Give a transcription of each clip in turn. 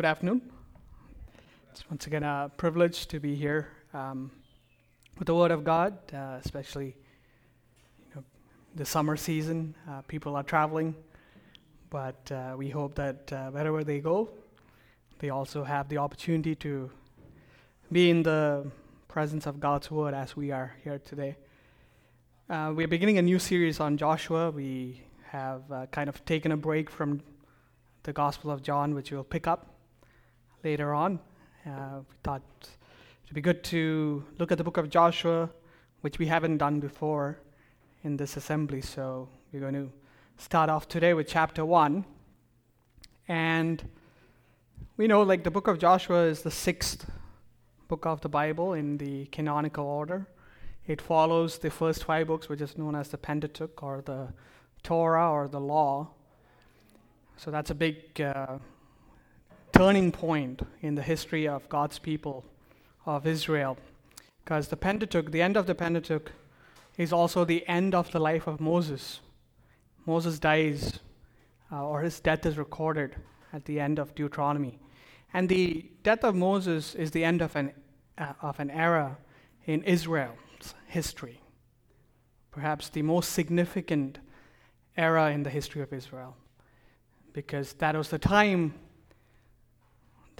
Good afternoon. It's once again a privilege to be here um, with the Word of God, uh, especially you know, the summer season. Uh, people are traveling, but uh, we hope that uh, wherever they go, they also have the opportunity to be in the presence of God's Word as we are here today. Uh, we're beginning a new series on Joshua. We have uh, kind of taken a break from the Gospel of John, which we'll pick up later on. Uh, we thought it'd be good to look at the book of Joshua, which we haven't done before in this assembly. So we're going to start off today with chapter 1. And we know, like, the book of Joshua is the sixth book of the Bible in the canonical order. It follows the first five books, which is known as the Pentateuch or the Torah or the law. So that's a big uh, turning point in the history of God's people of Israel. Because the Pentateuch, the end of the Pentateuch, is also the end of the life of Moses. Moses dies, uh, or his death is recorded at the end of Deuteronomy. And the death of Moses is the end of an, uh, of an era in Israel's history. Perhaps the most significant era in the history of Israel. Because that was the time,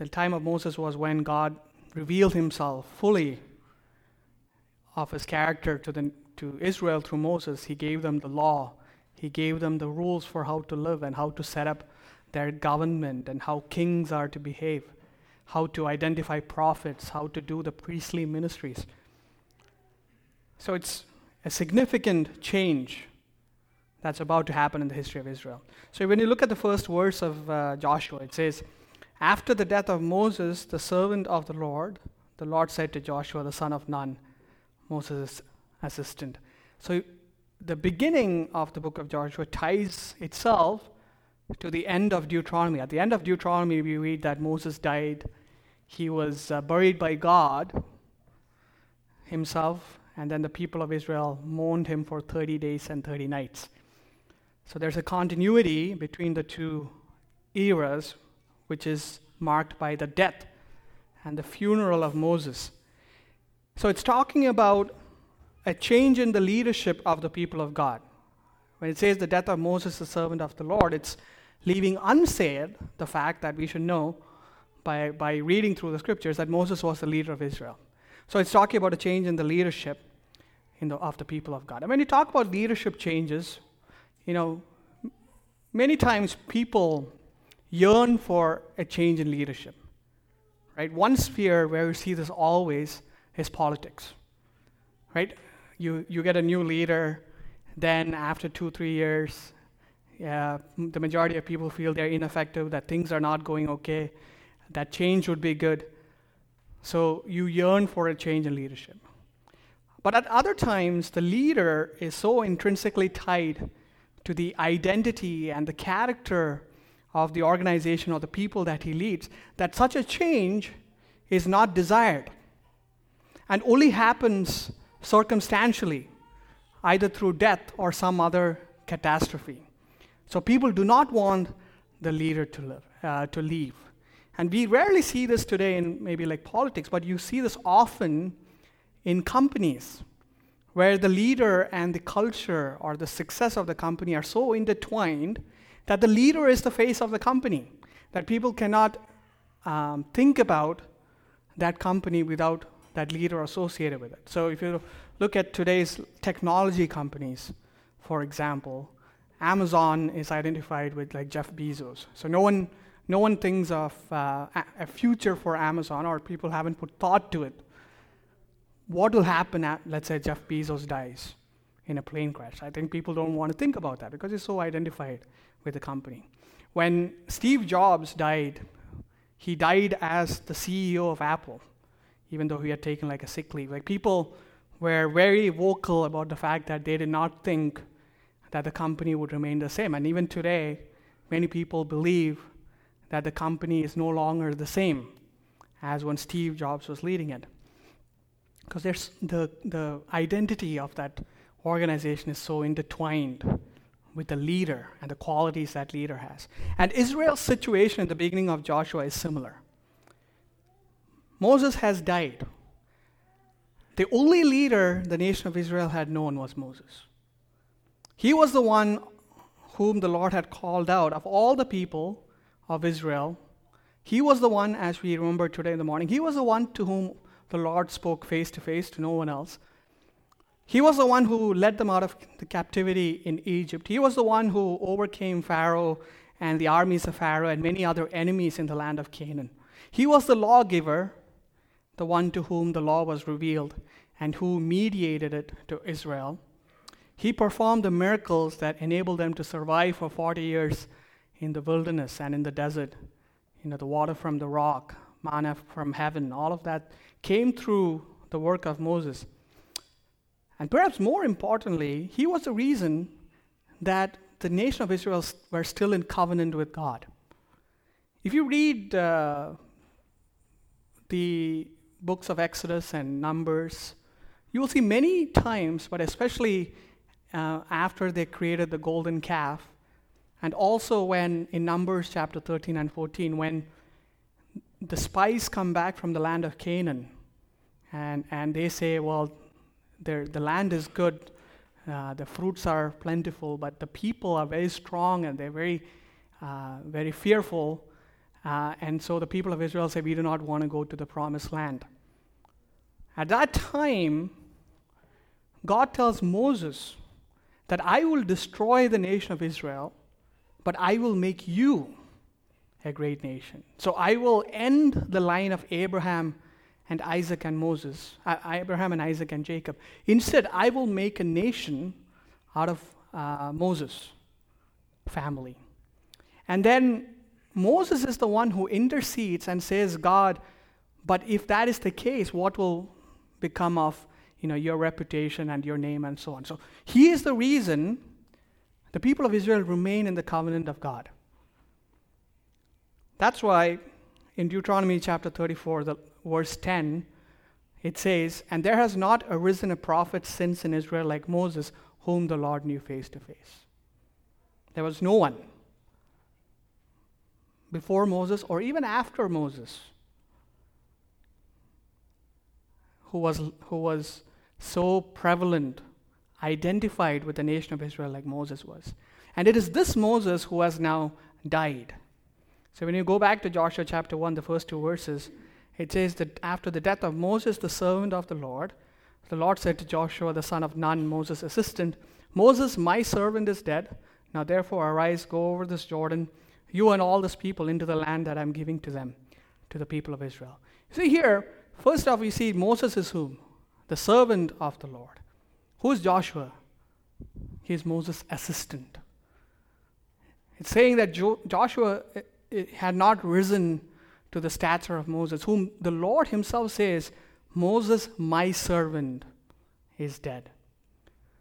the time of Moses was when God revealed himself fully of his character to, the, to Israel through Moses. He gave them the law, he gave them the rules for how to live and how to set up their government and how kings are to behave, how to identify prophets, how to do the priestly ministries. So it's a significant change that's about to happen in the history of Israel. So when you look at the first verse of uh, Joshua, it says, After the death of Moses, the servant of the Lord, the Lord said to Joshua, the son of Nun, Moses' assistant. So the beginning of the book of Joshua ties itself to the end of Deuteronomy. At the end of Deuteronomy, we read that Moses died. He was uh, buried by God himself, and then the people of Israel mourned him for 30 days and 30 nights. So there's a continuity between the two eras, which is marked by the death and the funeral of Moses. So it's talking about a change in the leadership of the people of God. When it says the death of Moses, the servant of the Lord, it's leaving unsaid the fact that we should know by, by reading through the scriptures that Moses was the leader of Israel. So it's talking about a change in the leadership in the, of the people of God. And when you talk about leadership changes, you know, many times people yearn for a change in leadership. Right? One sphere where we see this always is politics. Right? You, you get a new leader, then after two, three years, yeah, the majority of people feel they're ineffective, that things are not going okay, that change would be good. So you yearn for a change in leadership. But at other times, the leader is so intrinsically tied to the identity and the character of the organization or the people that he leads, that such a change is not desired and only happens circumstantially, either through death or some other catastrophe. So people do not want the leader to live, uh, to leave. And we rarely see this today in maybe like politics, but you see this often in companies where the leader and the culture or the success of the company are so intertwined that the leader is the face of the company, that people cannot um, think about that company without that leader associated with it. So if you look at today's technology companies, for example, Amazon is identified with like Jeff Bezos. So no one, no one thinks of uh, a future for Amazon, or people haven't put thought to it what will happen at, let's say, Jeff Bezos dies in a plane crash? I think people don't want to think about that because it's so identified with the company. When Steve Jobs died, he died as the CEO of Apple, even though he had taken like a sick leave. Like people were very vocal about the fact that they did not think that the company would remain the same. And even today, many people believe that the company is no longer the same as when Steve Jobs was leading it because there's the, the identity of that organization is so intertwined with the leader and the qualities that leader has. And Israel's situation at the beginning of Joshua is similar. Moses has died. The only leader the nation of Israel had known was Moses. He was the one whom the Lord had called out of all the people of Israel. He was the one, as we remember today in the morning, he was the one to whom the Lord spoke face to face, to no one else. He was the one who led them out of the captivity in Egypt. He was the one who overcame Pharaoh and the armies of Pharaoh and many other enemies in the land of Canaan. He was the lawgiver, the one to whom the law was revealed and who mediated it to Israel. He performed the miracles that enabled them to survive for 40 years in the wilderness and in the desert. You know, the water from the rock, manna from heaven, all of that came through the work of Moses. And perhaps more importantly, he was the reason that the nation of Israel were still in covenant with God. If you read uh, the books of Exodus and Numbers, you will see many times, but especially uh, after they created the golden calf, and also when in Numbers chapter 13 and 14, when the spies come back from the land of Canaan, and, and they say, Well, the land is good, uh, the fruits are plentiful, but the people are very strong and they're very, uh, very fearful. Uh, and so the people of Israel say, We do not want to go to the promised land. At that time, God tells Moses that I will destroy the nation of Israel, but I will make you a great nation. So I will end the line of Abraham and Isaac and Moses, Abraham and Isaac and Jacob. Instead, I will make a nation out of uh, Moses' family. And then Moses is the one who intercedes and says, God, but if that is the case, what will become of you know, your reputation and your name and so on? So he is the reason the people of Israel remain in the covenant of God. That's why in Deuteronomy chapter 34, the verse 10, it says, And there has not arisen a prophet since in Israel like Moses, whom the Lord knew face to face. There was no one before Moses or even after Moses who was, who was so prevalent, identified with the nation of Israel like Moses was. And it is this Moses who has now died. So when you go back to Joshua chapter 1, the first two verses, it says that after the death of Moses, the servant of the Lord, the Lord said to Joshua, the son of Nun, Moses' assistant, Moses, my servant, is dead. Now therefore arise, go over this Jordan, you and all this people, into the land that I'm giving to them, to the people of Israel. See here, first off, we see Moses is whom? The servant of the Lord. Who is Joshua? He is Moses' assistant. It's saying that jo- Joshua eh, eh, had not risen to the stature of Moses, whom the Lord Himself says, Moses, my servant, is dead.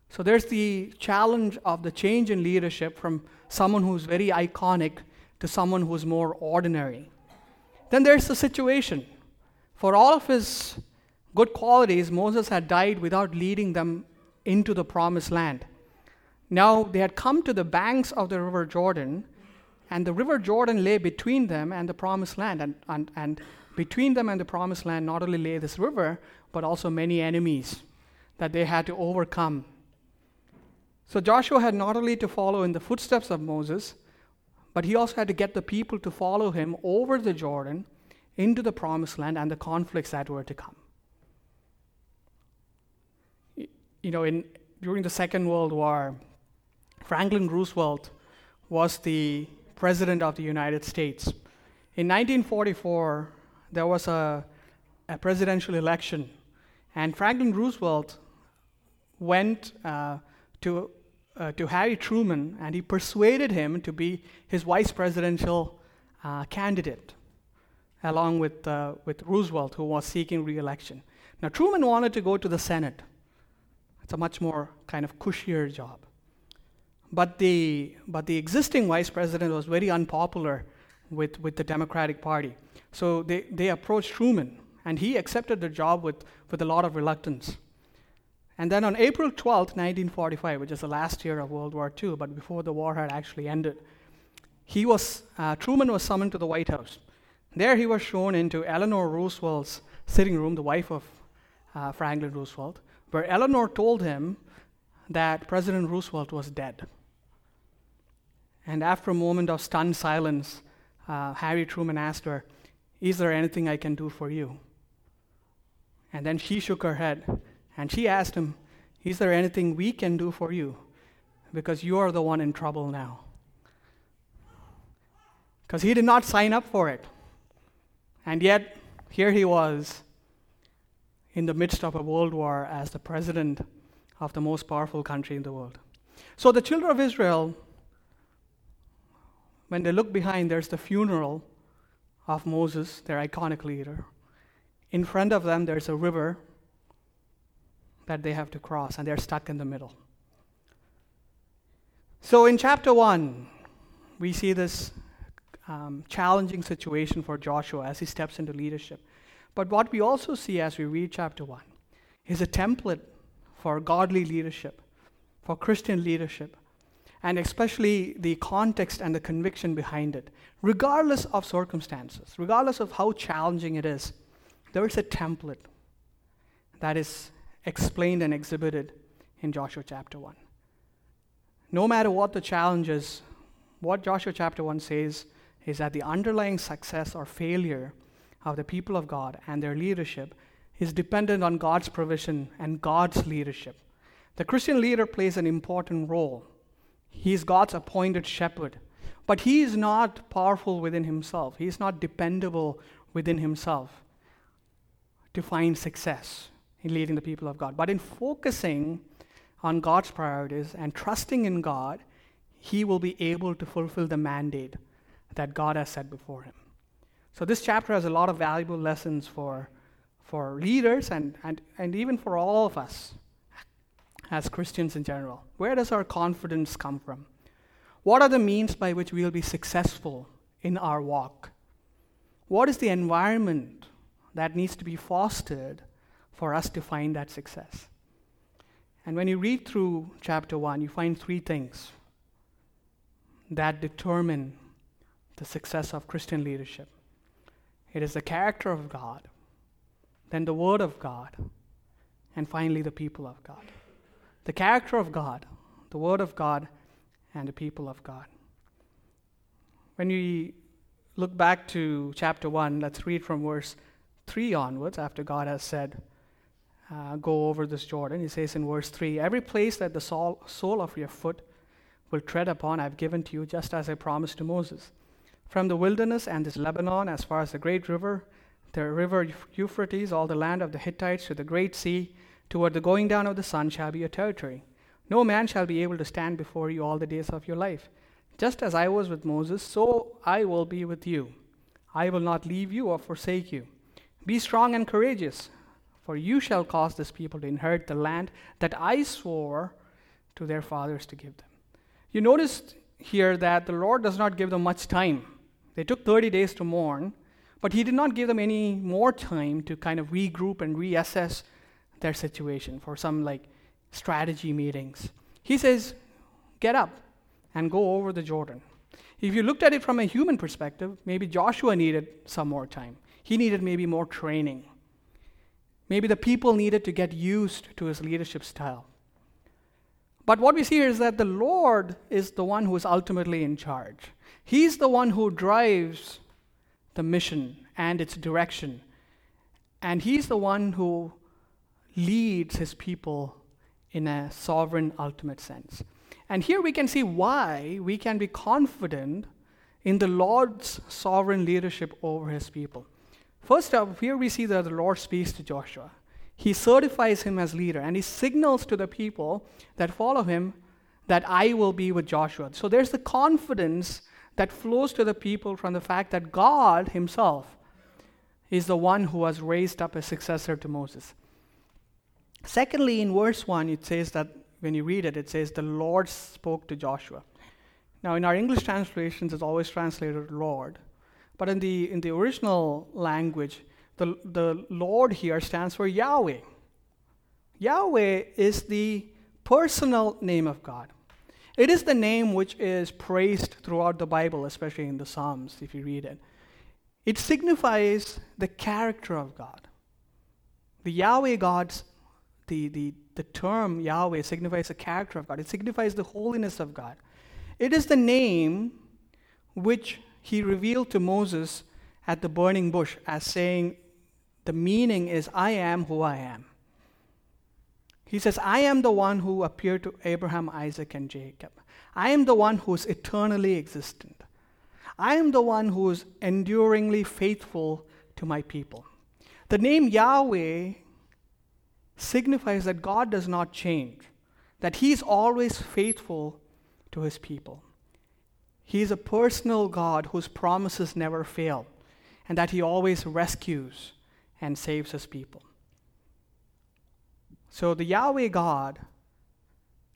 So there's the challenge of the change in leadership from someone who's very iconic to someone who's more ordinary. Then there's the situation. For all of his good qualities, Moses had died without leading them into the promised land. Now they had come to the banks of the river Jordan, and the river Jordan lay between them and the promised land. And, and, and between them and the promised land, not only lay this river, but also many enemies that they had to overcome. So Joshua had not only to follow in the footsteps of Moses, but he also had to get the people to follow him over the Jordan into the promised land and the conflicts that were to come. You know, in, during the Second World War, Franklin Roosevelt was the President of the United States. In 1944, there was a, a presidential election, and Franklin Roosevelt went uh, to, uh, to Harry Truman and he persuaded him to be his vice presidential uh, candidate, along with, uh, with Roosevelt, who was seeking re election. Now, Truman wanted to go to the Senate. It's a much more kind of cushier job. But the, but the existing vice president was very unpopular with, with the Democratic Party. So they, they approached Truman, and he accepted the job with, with a lot of reluctance. And then on April 12, 1945, which is the last year of World War II, but before the war had actually ended, he was, uh, Truman was summoned to the White House. There he was shown into Eleanor Roosevelt's sitting room, the wife of uh, Franklin Roosevelt, where Eleanor told him that President Roosevelt was dead. And after a moment of stunned silence, uh, Harry Truman asked her, Is there anything I can do for you? And then she shook her head and she asked him, Is there anything we can do for you? Because you are the one in trouble now. Because he did not sign up for it. And yet, here he was in the midst of a world war as the president of the most powerful country in the world. So the children of Israel, when they look behind, there's the funeral of Moses, their iconic leader. In front of them, there's a river that they have to cross, and they're stuck in the middle. So in chapter 1, we see this um, challenging situation for Joshua as he steps into leadership. But what we also see as we read chapter 1 is a template for godly leadership, for Christian leadership, and especially the context and the conviction behind it. Regardless of circumstances, regardless of how challenging it is, there is a template that is explained and exhibited in Joshua chapter 1. No matter what the challenge is, what Joshua chapter 1 says is that the underlying success or failure of the people of God and their leadership is dependent on God's provision and God's leadership. The Christian leader plays an important role. He is God's appointed shepherd, but he is not powerful within himself. He is not dependable within himself to find success in leading the people of God. But in focusing on God's priorities and trusting in God, he will be able to fulfill the mandate that God has set before him. So this chapter has a lot of valuable lessons for, for leaders and, and, and even for all of us as Christians in general. Where does our confidence come from? What are the means by which we will be successful in our walk? What is the environment that needs to be fostered for us to find that success? And when you read through chapter 1, you find three things that determine the success of Christian leadership. It is the character of God, then the Word of God, and finally the people of God. The character of God, the Word of God, and the people of God. When we look back to chapter 1, let's read from verse 3 onwards, after God has said, uh, Go over this Jordan. He says in verse 3 Every place that the sole, sole of your foot will tread upon, I've given to you, just as I promised to Moses. From the wilderness and this Lebanon, as far as the great river, the river Euphrates, all the land of the Hittites to the great sea, toward the going down of the sun shall be your territory. No man shall be able to stand before you all the days of your life. Just as I was with Moses, so I will be with you. I will not leave you or forsake you. Be strong and courageous, for you shall cause this people to inherit the land that I swore to their fathers to give them. You noticed here that the Lord does not give them much time they took 30 days to mourn, but he did not give them any more time to kind of regroup and reassess their situation for some like strategy meetings. He says, Get up and go over the Jordan. If you looked at it from a human perspective, maybe Joshua needed some more time. He needed maybe more training. Maybe the people needed to get used to his leadership style. But what we see here is that the Lord is the one who is ultimately in charge. He's the one who drives the mission and its direction. And He's the one who leads His people in a sovereign, ultimate sense. And here we can see why we can be confident in the Lord's sovereign leadership over His people. First up, here we see that the Lord speaks to Joshua. He certifies him as leader and he signals to the people that follow him that I will be with Joshua. So there's the confidence that flows to the people from the fact that God Himself is the one who has raised up a successor to Moses. Secondly, in verse 1, it says that when you read it, it says, The Lord spoke to Joshua. Now, in our English translations, it's always translated Lord. But in the, in the original language, the, the Lord here stands for Yahweh. Yahweh is the personal name of God. It is the name which is praised throughout the Bible, especially in the Psalms, if you read it. It signifies the character of God. The Yahweh God's, the, the, the term Yahweh signifies the character of God, it signifies the holiness of God. It is the name which he revealed to Moses at the burning bush as saying, the meaning is, I am who I am. He says, I am the one who appeared to Abraham, Isaac, and Jacob. I am the one who is eternally existent. I am the one who is enduringly faithful to my people. The name Yahweh signifies that God does not change, that He is always faithful to His people. He is a personal God whose promises never fail, and that He always rescues and saves His people. So the Yahweh God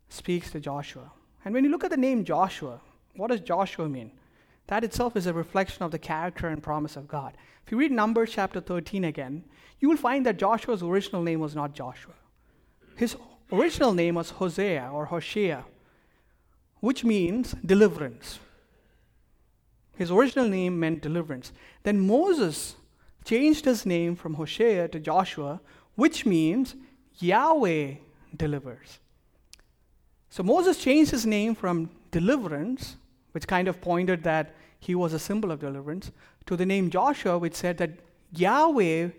speaks to Joshua. And when you look at the name Joshua, what does Joshua mean? That itself is a reflection of the character and promise of God. If you read Numbers chapter 13 again, you will find that Joshua's original name was not Joshua. His original name was Hosea or Hoshea, which means deliverance. His original name meant deliverance. Then Moses changed his name from Hoshea to Joshua, which means Yahweh delivers. So Moses changed his name from deliverance, which kind of pointed that he was a symbol of deliverance, to the name Joshua, which said that Yahweh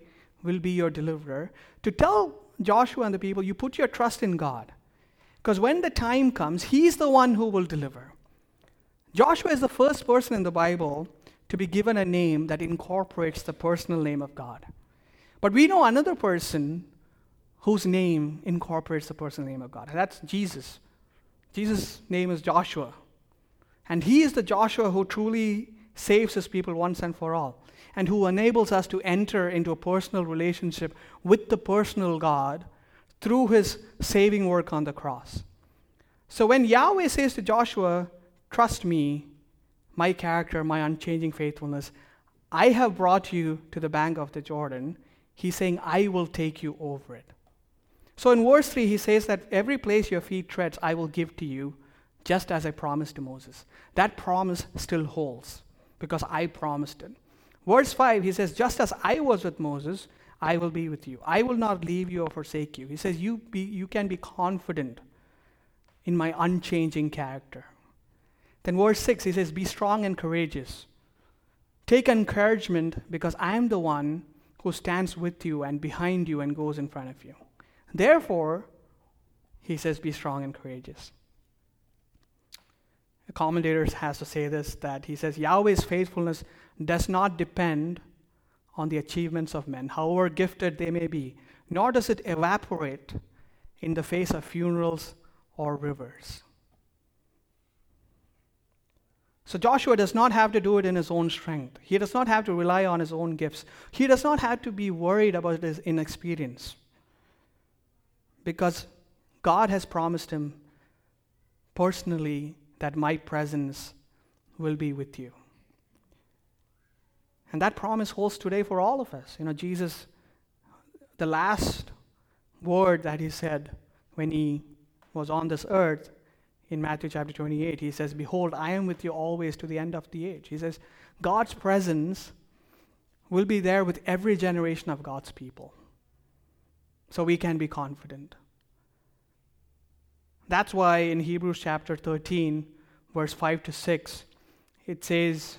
will be your deliverer, to tell Joshua and the people, you put your trust in God. Because when the time comes, he's the one who will deliver. Joshua is the first person in the Bible to be given a name that incorporates the personal name of God. But we know another person whose name incorporates the personal name of God. And that's Jesus. Jesus' name is Joshua. And he is the Joshua who truly saves his people once and for all, and who enables us to enter into a personal relationship with the personal God through his saving work on the cross. So when Yahweh says to Joshua, Trust me, my character, my unchanging faithfulness, I have brought you to the bank of the Jordan, he's saying, I will take you over it. So in verse 3, he says that every place your feet treads, I will give to you, just as I promised to Moses. That promise still holds because I promised it. Verse 5, he says, Just as I was with Moses, I will be with you. I will not leave you or forsake you. He says, You, be, you can be confident in my unchanging character. Then, verse 6, he says, Be strong and courageous. Take encouragement because I am the one who stands with you and behind you and goes in front of you. Therefore, he says, be strong and courageous. Commentators has to say this that he says Yahweh's faithfulness does not depend on the achievements of men, however gifted they may be, nor does it evaporate in the face of funerals or rivers. So Joshua does not have to do it in his own strength. He does not have to rely on his own gifts. He does not have to be worried about his inexperience because God has promised him personally that my presence will be with you. And that promise holds today for all of us. You know, Jesus, the last word that he said when he was on this earth in Matthew chapter 28, he says, Behold, I am with you always to the end of the age. He says, God's presence will be there with every generation of God's people. So we can be confident. That's why in Hebrews chapter 13, verse 5 to 6, it says,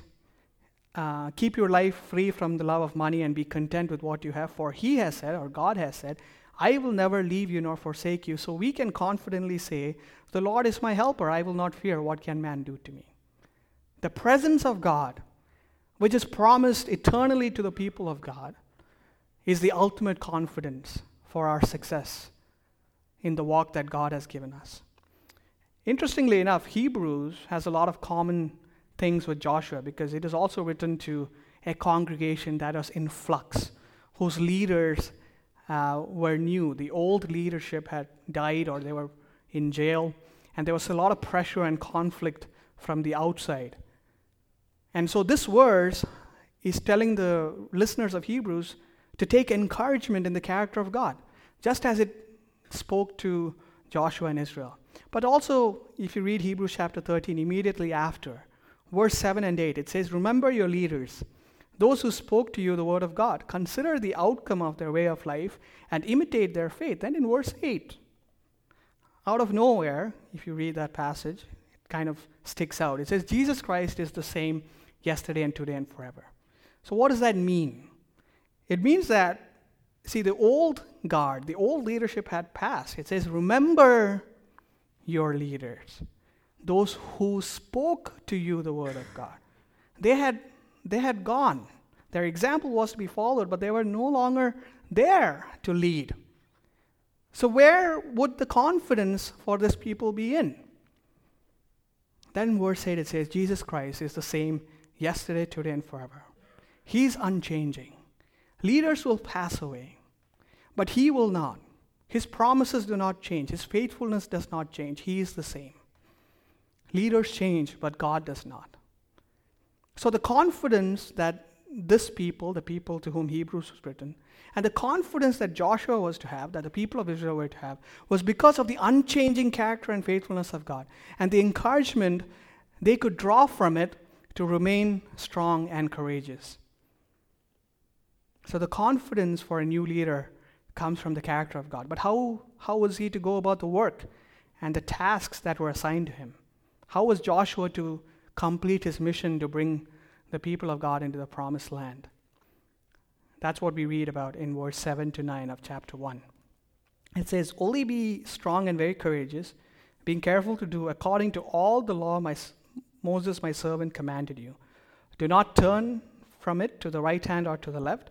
uh, Keep your life free from the love of money and be content with what you have, for He has said, or God has said, I will never leave you nor forsake you. So we can confidently say, The Lord is my helper. I will not fear. What can man do to me? The presence of God, which is promised eternally to the people of God, is the ultimate confidence for our success in the walk that God has given us. Interestingly enough, Hebrews has a lot of common things with Joshua because it is also written to a congregation that was in flux, whose leaders uh, were new. The old leadership had died or they were in jail, and there was a lot of pressure and conflict from the outside. And so this verse is telling the listeners of Hebrews to take encouragement in the character of God, just as it spoke to Joshua and Israel. But also, if you read Hebrews chapter 13, immediately after, verse 7 and 8, it says, Remember your leaders, those who spoke to you the word of God. Consider the outcome of their way of life and imitate their faith. Then in verse 8, out of nowhere, if you read that passage, it kind of sticks out. It says, Jesus Christ is the same yesterday and today and forever. So, what does that mean? It means that, see, the old guard, the old leadership had passed. It says, Remember your leaders, those who spoke to you the word of God. They had, they had gone. Their example was to be followed, but they were no longer there to lead. So, where would the confidence for this people be in? Then, verse 8 it says, Jesus Christ is the same yesterday, today, and forever. He's unchanging. Leaders will pass away, but He will not. His promises do not change, His faithfulness does not change. He is the same. Leaders change, but God does not. So, the confidence that this people, the people to whom Hebrews was written, and the confidence that Joshua was to have, that the people of Israel were to have, was because of the unchanging character and faithfulness of God, and the encouragement they could draw from it to remain strong and courageous. So, the confidence for a new leader comes from the character of God. But how, how was he to go about the work and the tasks that were assigned to him? How was Joshua to complete his mission to bring the people of God into the promised land? That's what we read about in verse 7 to 9 of chapter 1. It says, Only be strong and very courageous, being careful to do according to all the law my, Moses, my servant, commanded you. Do not turn from it to the right hand or to the left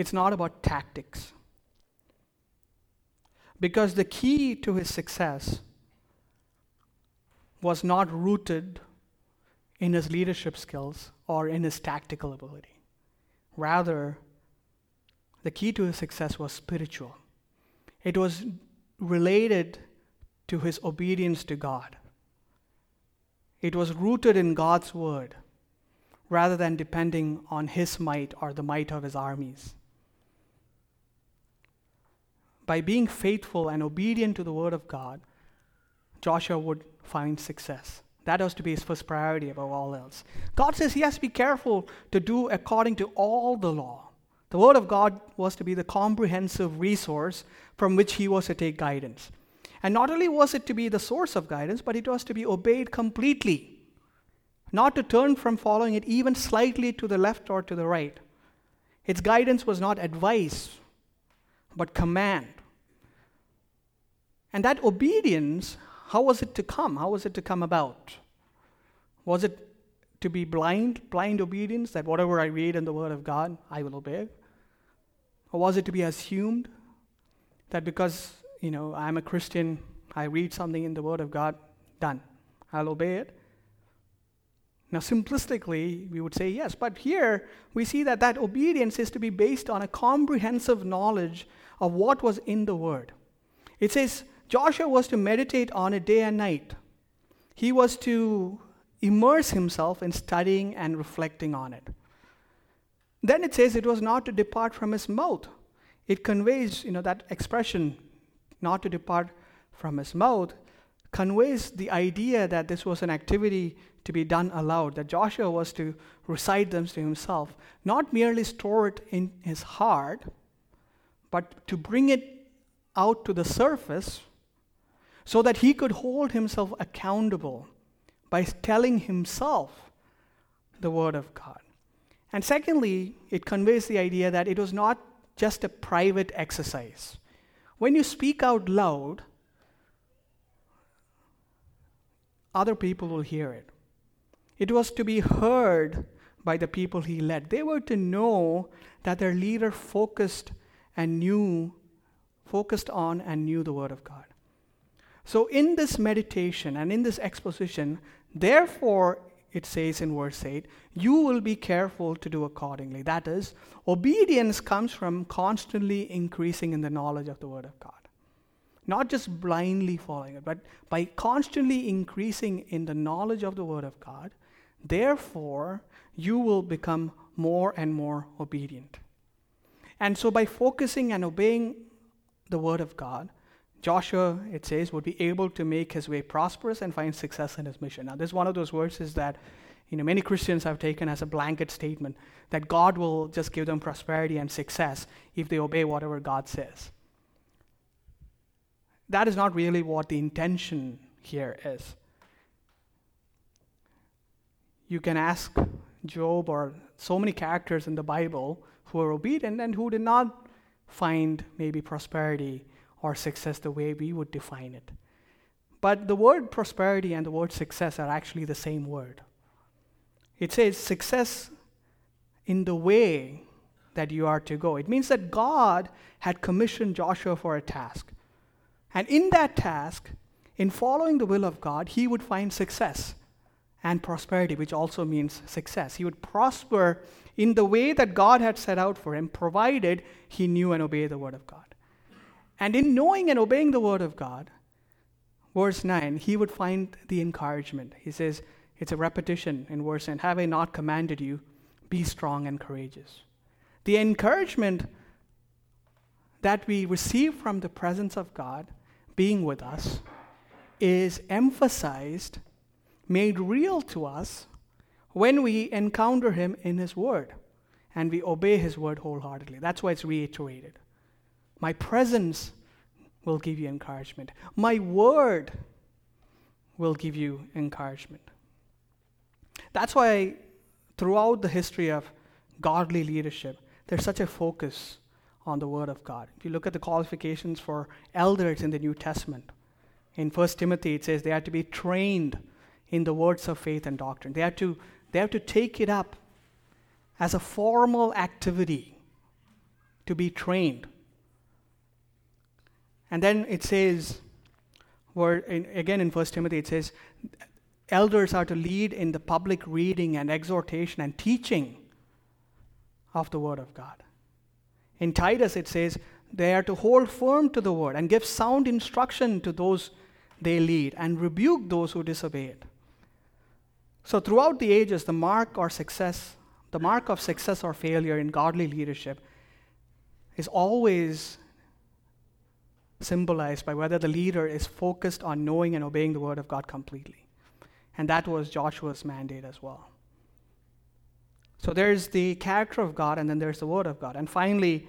It's not about tactics. Because the key to his success was not rooted in his leadership skills or in his tactical ability. Rather, the key to his success was spiritual. It was related to his obedience to God. It was rooted in God's word rather than depending on his might or the might of his armies by being faithful and obedient to the word of God, Joshua would find success. That was to be his first priority above all else. God says he has to be careful to do according to all the law. The Word of God was to be the comprehensive resource from which he was to take guidance. And not only was it to be the source of guidance, but it was to be obeyed completely, not to turn from following it even slightly to the left or to the right. Its guidance was not advice, but command. And that obedience, how was it to come? How was it to come about? Was it to be blind, blind obedience, that whatever I read in the Word of God, I will obey? Or was it to be assumed that because, you know, I'm a Christian, I read something in the Word of God, done, I'll obey it? Now, simplistically, we would say yes, but here we see that that obedience is to be based on a comprehensive knowledge of what was in the Word. It says, Joshua was to meditate on it day and night. He was to immerse himself in studying and reflecting on it. Then it says it was not to depart from his mouth. It conveys, you know, that expression, not to depart from his mouth, conveys the idea that this was an activity to be done aloud, that Joshua was to recite them to himself, not merely store it in his heart, but to bring it out to the surface so that he could hold himself accountable by telling himself the Word of God. And secondly, it conveys the idea that it was not just a private exercise. When you speak out loud, other people will hear it. It was to be heard by the people he led. They were to know that their leader focused and knew focused on and knew the Word of God. So, in this meditation and in this exposition, therefore, it says in verse 8, you will be careful to do accordingly. That is, obedience comes from constantly increasing in the knowledge of the Word of God. Not just blindly following it, but by constantly increasing in the knowledge of the Word of God, therefore, you will become more and more obedient. And so, by focusing and obeying the Word of God, Joshua, it says, would be able to make his way prosperous and find success in his mission. Now, this is one of those verses that you know, many Christians have taken as a blanket statement that God will just give them prosperity and success if they obey whatever God says. That is not really what the intention here is. You can ask Job or so many characters in the Bible who are obedient and who did not find maybe prosperity or success the way we would define it. But the word prosperity and the word success are actually the same word. It says success in the way that you are to go. It means that God had commissioned Joshua for a task. And in that task, in following the will of God, he would find success and prosperity, which also means success. He would prosper in the way that God had set out for him, provided he knew and obeyed the word of God. And in knowing and obeying the word of God, verse 9, he would find the encouragement. He says, it's a repetition in verse 9 Have I not commanded you? Be strong and courageous. The encouragement that we receive from the presence of God being with us is emphasized, made real to us when we encounter Him in His Word and we obey His Word wholeheartedly. That's why it's reiterated. My presence will give you encouragement. My word will give you encouragement. That's why throughout the history of godly leadership, there's such a focus on the Word of God. If you look at the qualifications for elders in the New Testament, in 1 Timothy it says they have to be trained in the words of faith and doctrine. They have to, they have to take it up as a formal activity to be trained. And then it says, in, again in 1 Timothy, it says, elders are to lead in the public reading and exhortation and teaching of the Word of God. In Titus, it says, they are to hold firm to the Word and give sound instruction to those they lead and rebuke those who disobey it. So, throughout the ages, the mark or success, the mark of success or failure in godly leadership is always symbolized by whether the leader is focused on knowing and obeying the word of God completely. And that was Joshua's mandate as well. So there's the character of God, and then there's the word of God. And finally,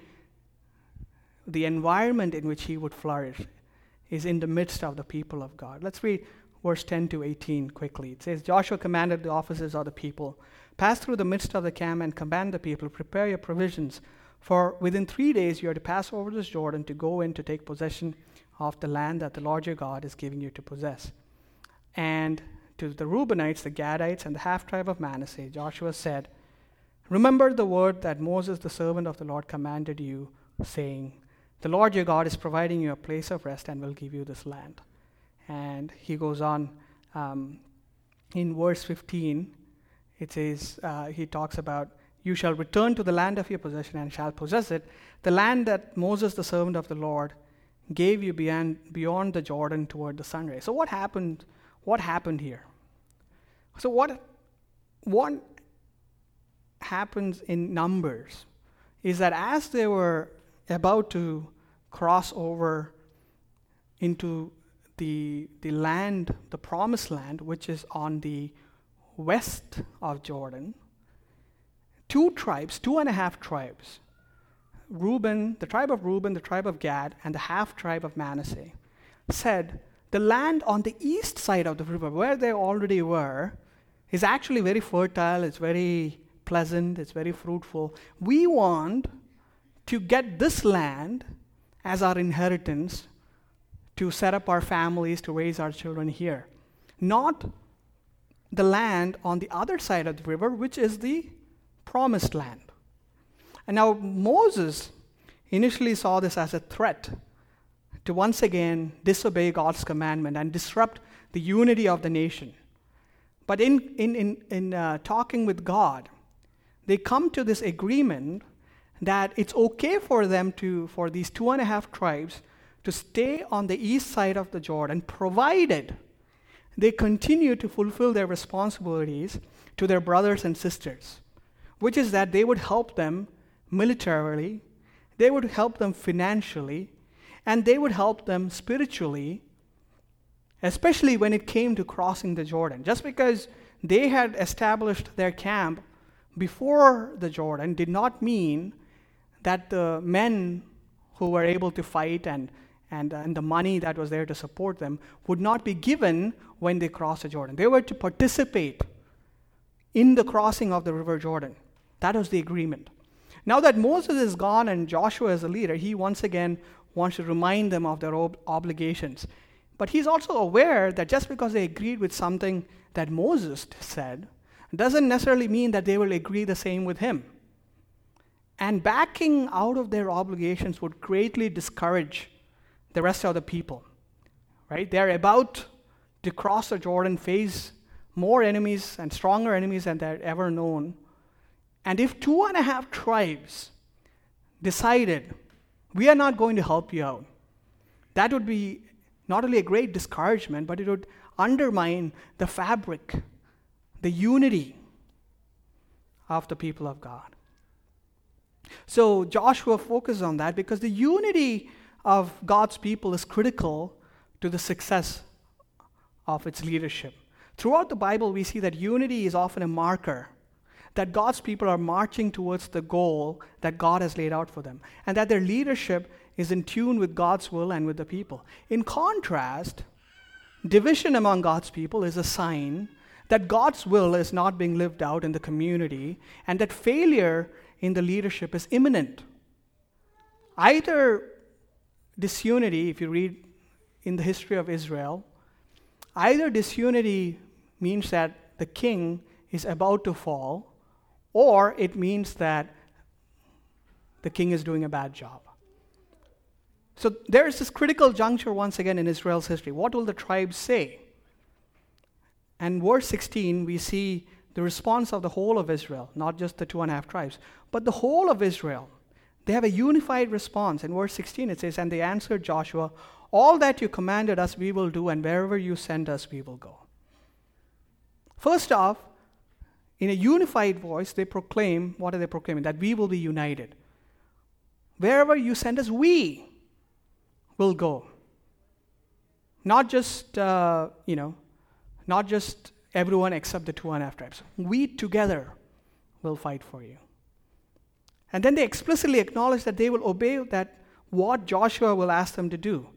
the environment in which he would flourish is in the midst of the people of God. Let's read verse 10 to 18 quickly. It says Joshua commanded the officers of the people, Pass through the midst of the camp and command the people, prepare your provisions for within three days you are to pass over this Jordan to go in to take possession of the land that the Lord your God is giving you to possess. And to the Reubenites, the Gadites, and the half tribe of Manasseh, Joshua said, Remember the word that Moses, the servant of the Lord, commanded you, saying, The Lord your God is providing you a place of rest and will give you this land. And he goes on um, in verse 15, it says, uh, he talks about you shall return to the land of your possession and shall possess it, the land that Moses, the servant of the Lord, gave you beyond, beyond the Jordan toward the sunrise. So what happened? What happened here? So what, what happens in Numbers is that as they were about to cross over into the, the land, the promised land, which is on the west of Jordan, two tribes, two and a half tribes, Reuben, the tribe of Reuben, the tribe of Gad, and the half tribe of Manasseh, said, The land on the east side of the river, where they already were, is actually very fertile, it's very pleasant, it's very fruitful. We want to get this land as our inheritance to set up our families, to raise our children here. Not the land on the other side of the river, which is the promised land. And now Moses initially saw this as a threat to once again disobey God's commandment and disrupt the unity of the nation. But in, in, in, in uh, talking with God, they come to this agreement that it's okay for them to, for these two and a half tribes, to stay on the east side of the Jordan, provided they continue to fulfill their responsibilities to their brothers and sisters, which is that they would help them militarily, they would help them financially, and they would help them spiritually, especially when it came to crossing the Jordan. Just because they had established their camp before the Jordan did not mean that the men who were able to fight and, and, uh, and the money that was there to support them would not be given when they crossed the Jordan. They were to participate in the crossing of the river Jordan. That was the agreement. Now that Moses is gone and Joshua is a leader, he once again wants to remind them of their ob- obligations. But he's also aware that just because they agreed with something that Moses said doesn't necessarily mean that they will agree the same with him. And backing out of their obligations would greatly discourage the rest of the people. Right? They're about to cross the Jordan, face more enemies and stronger enemies than they'd ever known. And if two and a half tribes decided, we are not going to help you out, that would be not only a great discouragement, but it would undermine the fabric, the unity of the people of God. So Joshua focused on that because the unity of God's people is critical to the success of its leadership. Throughout the Bible, we see that unity is often a marker that God's people are marching towards the goal that God has laid out for them, and that their leadership is in tune with God's will and with the people. In contrast, division among God's people is a sign that God's will is not being lived out in the community, and that failure in the leadership is imminent. Either disunity, if you read in the history of Israel, either disunity means that the king is about to fall, or it means that the king is doing a bad job. So there is this critical juncture once again in Israel's history. What will the tribes say? And verse 16, we see the response of the whole of Israel, not just the two and a half tribes, but the whole of Israel. They have a unified response. In verse 16, it says, And they answered Joshua, All that you commanded us, we will do, and wherever you send us, we will go. First off, in a unified voice, they proclaim what are they proclaiming? That we will be united. Wherever you send us, we will go. Not just, uh, you know, not just everyone except the two and a half tribes. We together will fight for you. And then they explicitly acknowledge that they will obey that what Joshua will ask them to do.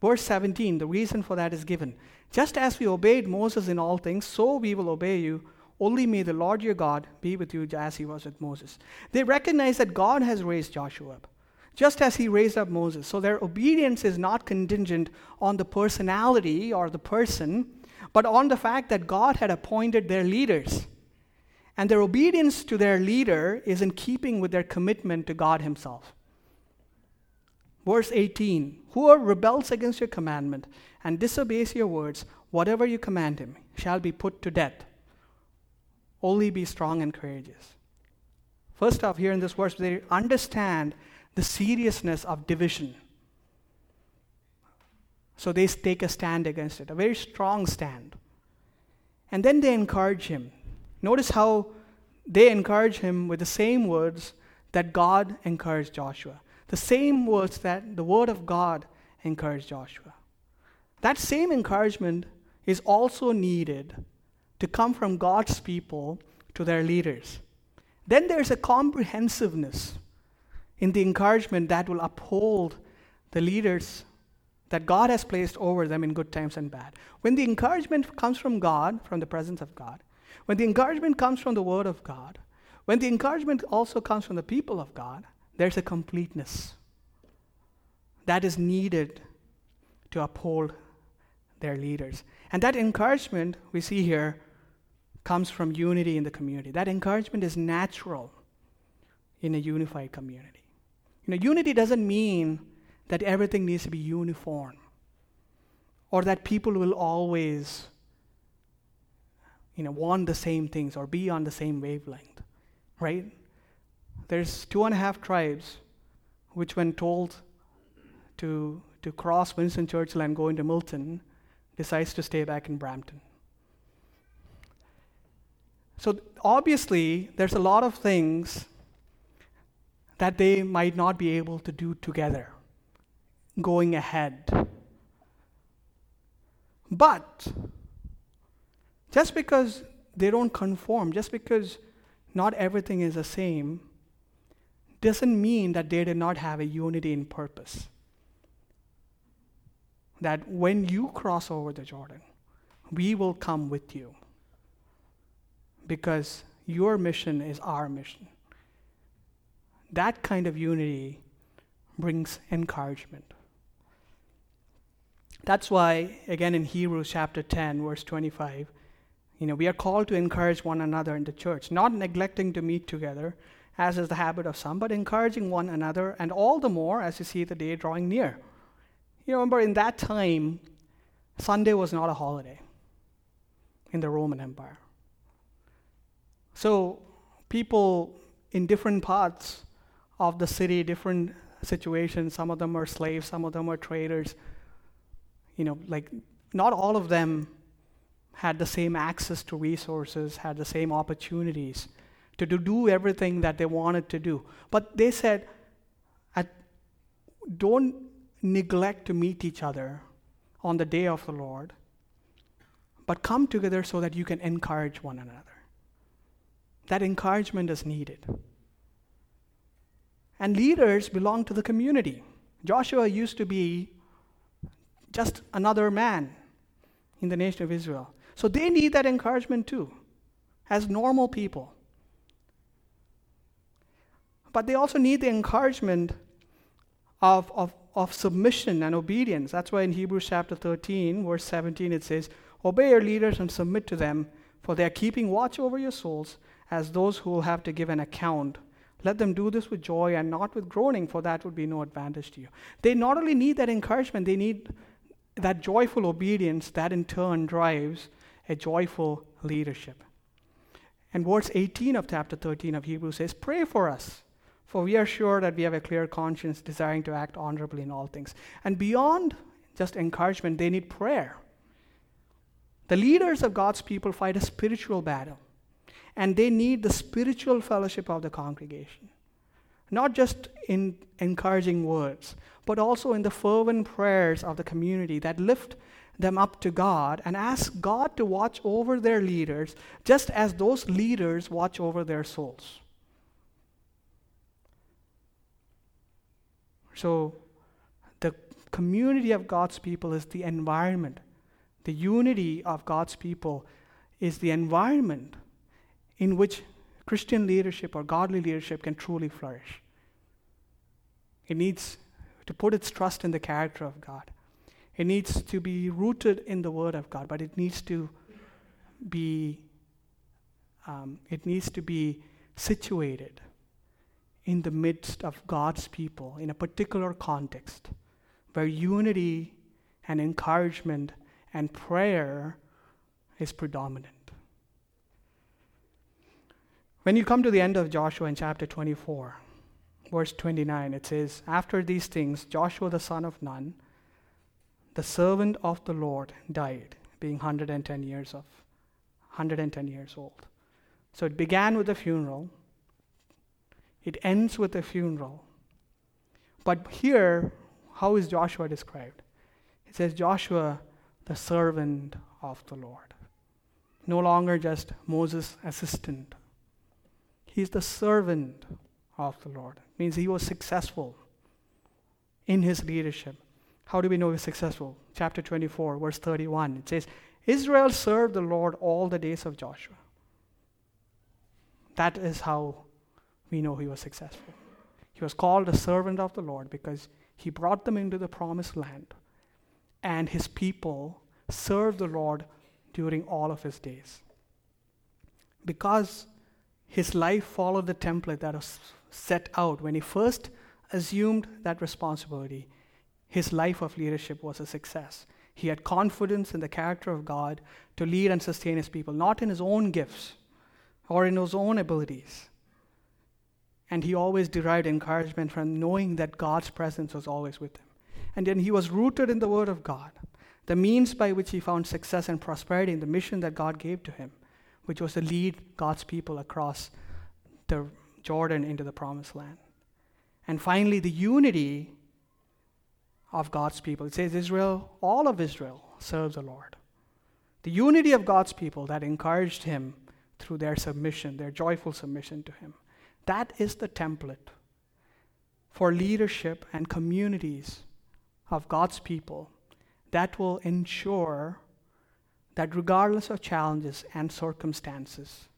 Verse 17, the reason for that is given. Just as we obeyed Moses in all things, so we will obey you. Only may the Lord your God be with you as he was with Moses. They recognize that God has raised Joshua up, just as he raised up Moses. So their obedience is not contingent on the personality or the person, but on the fact that God had appointed their leaders. And their obedience to their leader is in keeping with their commitment to God Himself. Verse 18 Whoever rebels against your commandment and disobeys your words, whatever you command him, shall be put to death. Only be strong and courageous. First off, here in this verse, they understand the seriousness of division. So they take a stand against it, a very strong stand. And then they encourage him. Notice how they encourage him with the same words that God encouraged Joshua, the same words that the word of God encouraged Joshua. That same encouragement is also needed to come from God's people to their leaders. Then there's a comprehensiveness in the encouragement that will uphold the leaders that God has placed over them in good times and bad. When the encouragement comes from God, from the presence of God, when the encouragement comes from the Word of God, when the encouragement also comes from the people of God, there's a completeness that is needed to uphold their leaders. And that encouragement we see here comes from unity in the community. That encouragement is natural in a unified community. You know, unity doesn't mean that everything needs to be uniform or that people will always you know, want the same things or be on the same wavelength, right? There's two and a half tribes which, when told to, to cross Winston Churchill and go into Milton, decides to stay back in Brampton. So obviously, there's a lot of things that they might not be able to do together going ahead. But just because they don't conform, just because not everything is the same, doesn't mean that they did not have a unity in purpose. That when you cross over the Jordan, we will come with you because your mission is our mission. That kind of unity brings encouragement. That's why, again, in Hebrews chapter 10, verse 25, you know, we are called to encourage one another in the church, not neglecting to meet together, as is the habit of some, but encouraging one another, and all the more as you see the day drawing near. You remember, in that time, Sunday was not a holiday in the Roman Empire. So, people in different parts of the city, different situations, some of them are slaves, some of them are traders. You know, like, not all of them had the same access to resources, had the same opportunities to, do everything that they wanted to do. But they said, don't neglect to meet each other on the day of the Lord, but come together so that you can encourage one another. That encouragement is needed. And leaders belong to the community. Joshua used to be just another man in the nation of Israel. So they need that encouragement too, as normal people. But they also need the encouragement of, of, of submission and obedience. That's why in Hebrews chapter 13, verse 17, it says, Obey your leaders and submit to them, for they are keeping watch over your souls as those who will have to give an account. Let them do this with joy and not with groaning, for that would be no advantage to you. They not only need that encouragement, they need that joyful obedience that in turn drives a joyful leadership. And verse 18 of chapter 13 of Hebrews says, Pray for us, for we are sure that we have a clear conscience, desiring to act honorably in all things. And beyond just encouragement, they need prayer. The leaders of God's people fight a spiritual battle, and they need the spiritual fellowship of the congregation. Not just in encouraging words, but also in the fervent prayers of the community that lift them up to God and ask God to watch over their leaders just as those leaders watch over their souls. So, the community of God's people is the environment. The unity of God's people is the environment in which Christian leadership or godly leadership can truly flourish. It needs to put its trust in the character of God. It needs to be rooted in the Word of God, but it needs to be um, it needs to be situated in the midst of God's people in a particular context where unity and encouragement and prayer is predominant. When you come to the end of Joshua in chapter 24, verse 29, it says, After these things, Joshua the son of Nun, the servant of the Lord died, being 110 years of 110 years old. So it began with a funeral. It ends with a funeral. But here, how is Joshua described? It says Joshua, the servant of the Lord. No longer just Moses' assistant. He's the servant of the Lord. It means he was successful in his leadership. How do we know he's successful? Chapter 24, verse 31. It says, Israel served the Lord all the days of Joshua. That is how we know he was successful. He was called a servant of the Lord because he brought them into the promised land, and his people served the Lord during all of his days. Because his life followed the template that was set out when he first assumed that responsibility, his life of leadership was a success. He had confidence in the character of God to lead and sustain his people, not in his own gifts or in his own abilities. And he always derived encouragement from knowing that God's presence was always with him. And then he was rooted in the Word of God, the means by which he found success and prosperity in the mission that God gave to him, which was to lead God's people across the Jordan into the promised land. And finally, the unity of God's people. It says Israel, all of Israel serves the Lord. The unity of God's people that encouraged him through their submission, their joyful submission to him. That is the template for leadership and communities of God's people that will ensure that regardless of challenges and circumstances,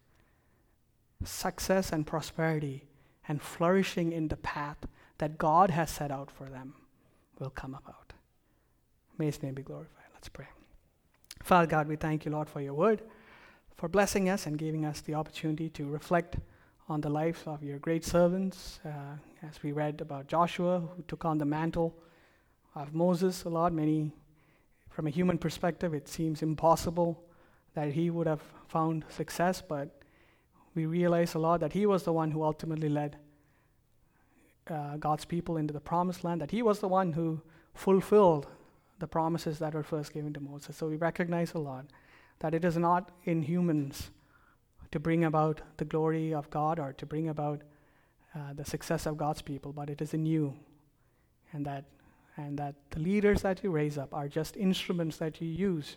success and prosperity and flourishing in the path that God has set out for them will come about. May His name be glorified. Let's pray. Father God, we thank you, Lord, for your word, for blessing us and giving us the opportunity to reflect on the lives of your great servants. Uh, as we read about Joshua, who took on the mantle of Moses, lot, many, from a human perspective, it seems impossible that he would have found success, but we realize a lot that he was the one who ultimately led uh, God's people into the promised land, that he was the one who fulfilled the promises that were first given to Moses. So we recognize a lot that it is not in humans to bring about the glory of God or to bring about uh, the success of God's people, but it is in you. And that, and that the leaders that you raise up are just instruments that you use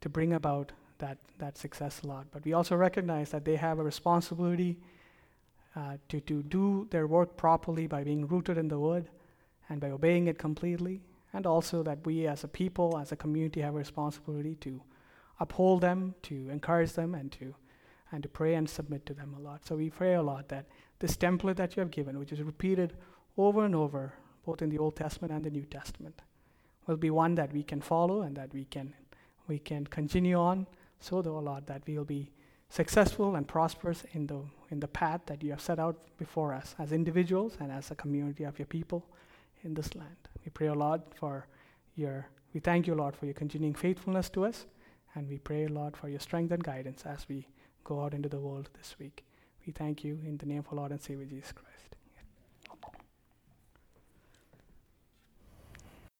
to bring about that, that success a lot. But we also recognize that they have a responsibility uh, to, to do their work properly by being rooted in the Word and by obeying it completely, and also that we as a people, as a community, have a responsibility to uphold them, to encourage them, and to and to pray and submit to them a lot. So we pray a lot that this template that you have given, which is repeated over and over, both in the Old Testament and the New Testament, will be one that we can follow and that we can we can continue on. So a lot that we will be successful and prosperous in the, in the path that you have set out before us as individuals and as a community of your people in this land. We pray, a lot for your, we thank you, Lord, for your continuing faithfulness to us, and we pray, Lord, for your strength and guidance as we go out into the world this week. We thank you in the name of our Lord and Savior Jesus Christ.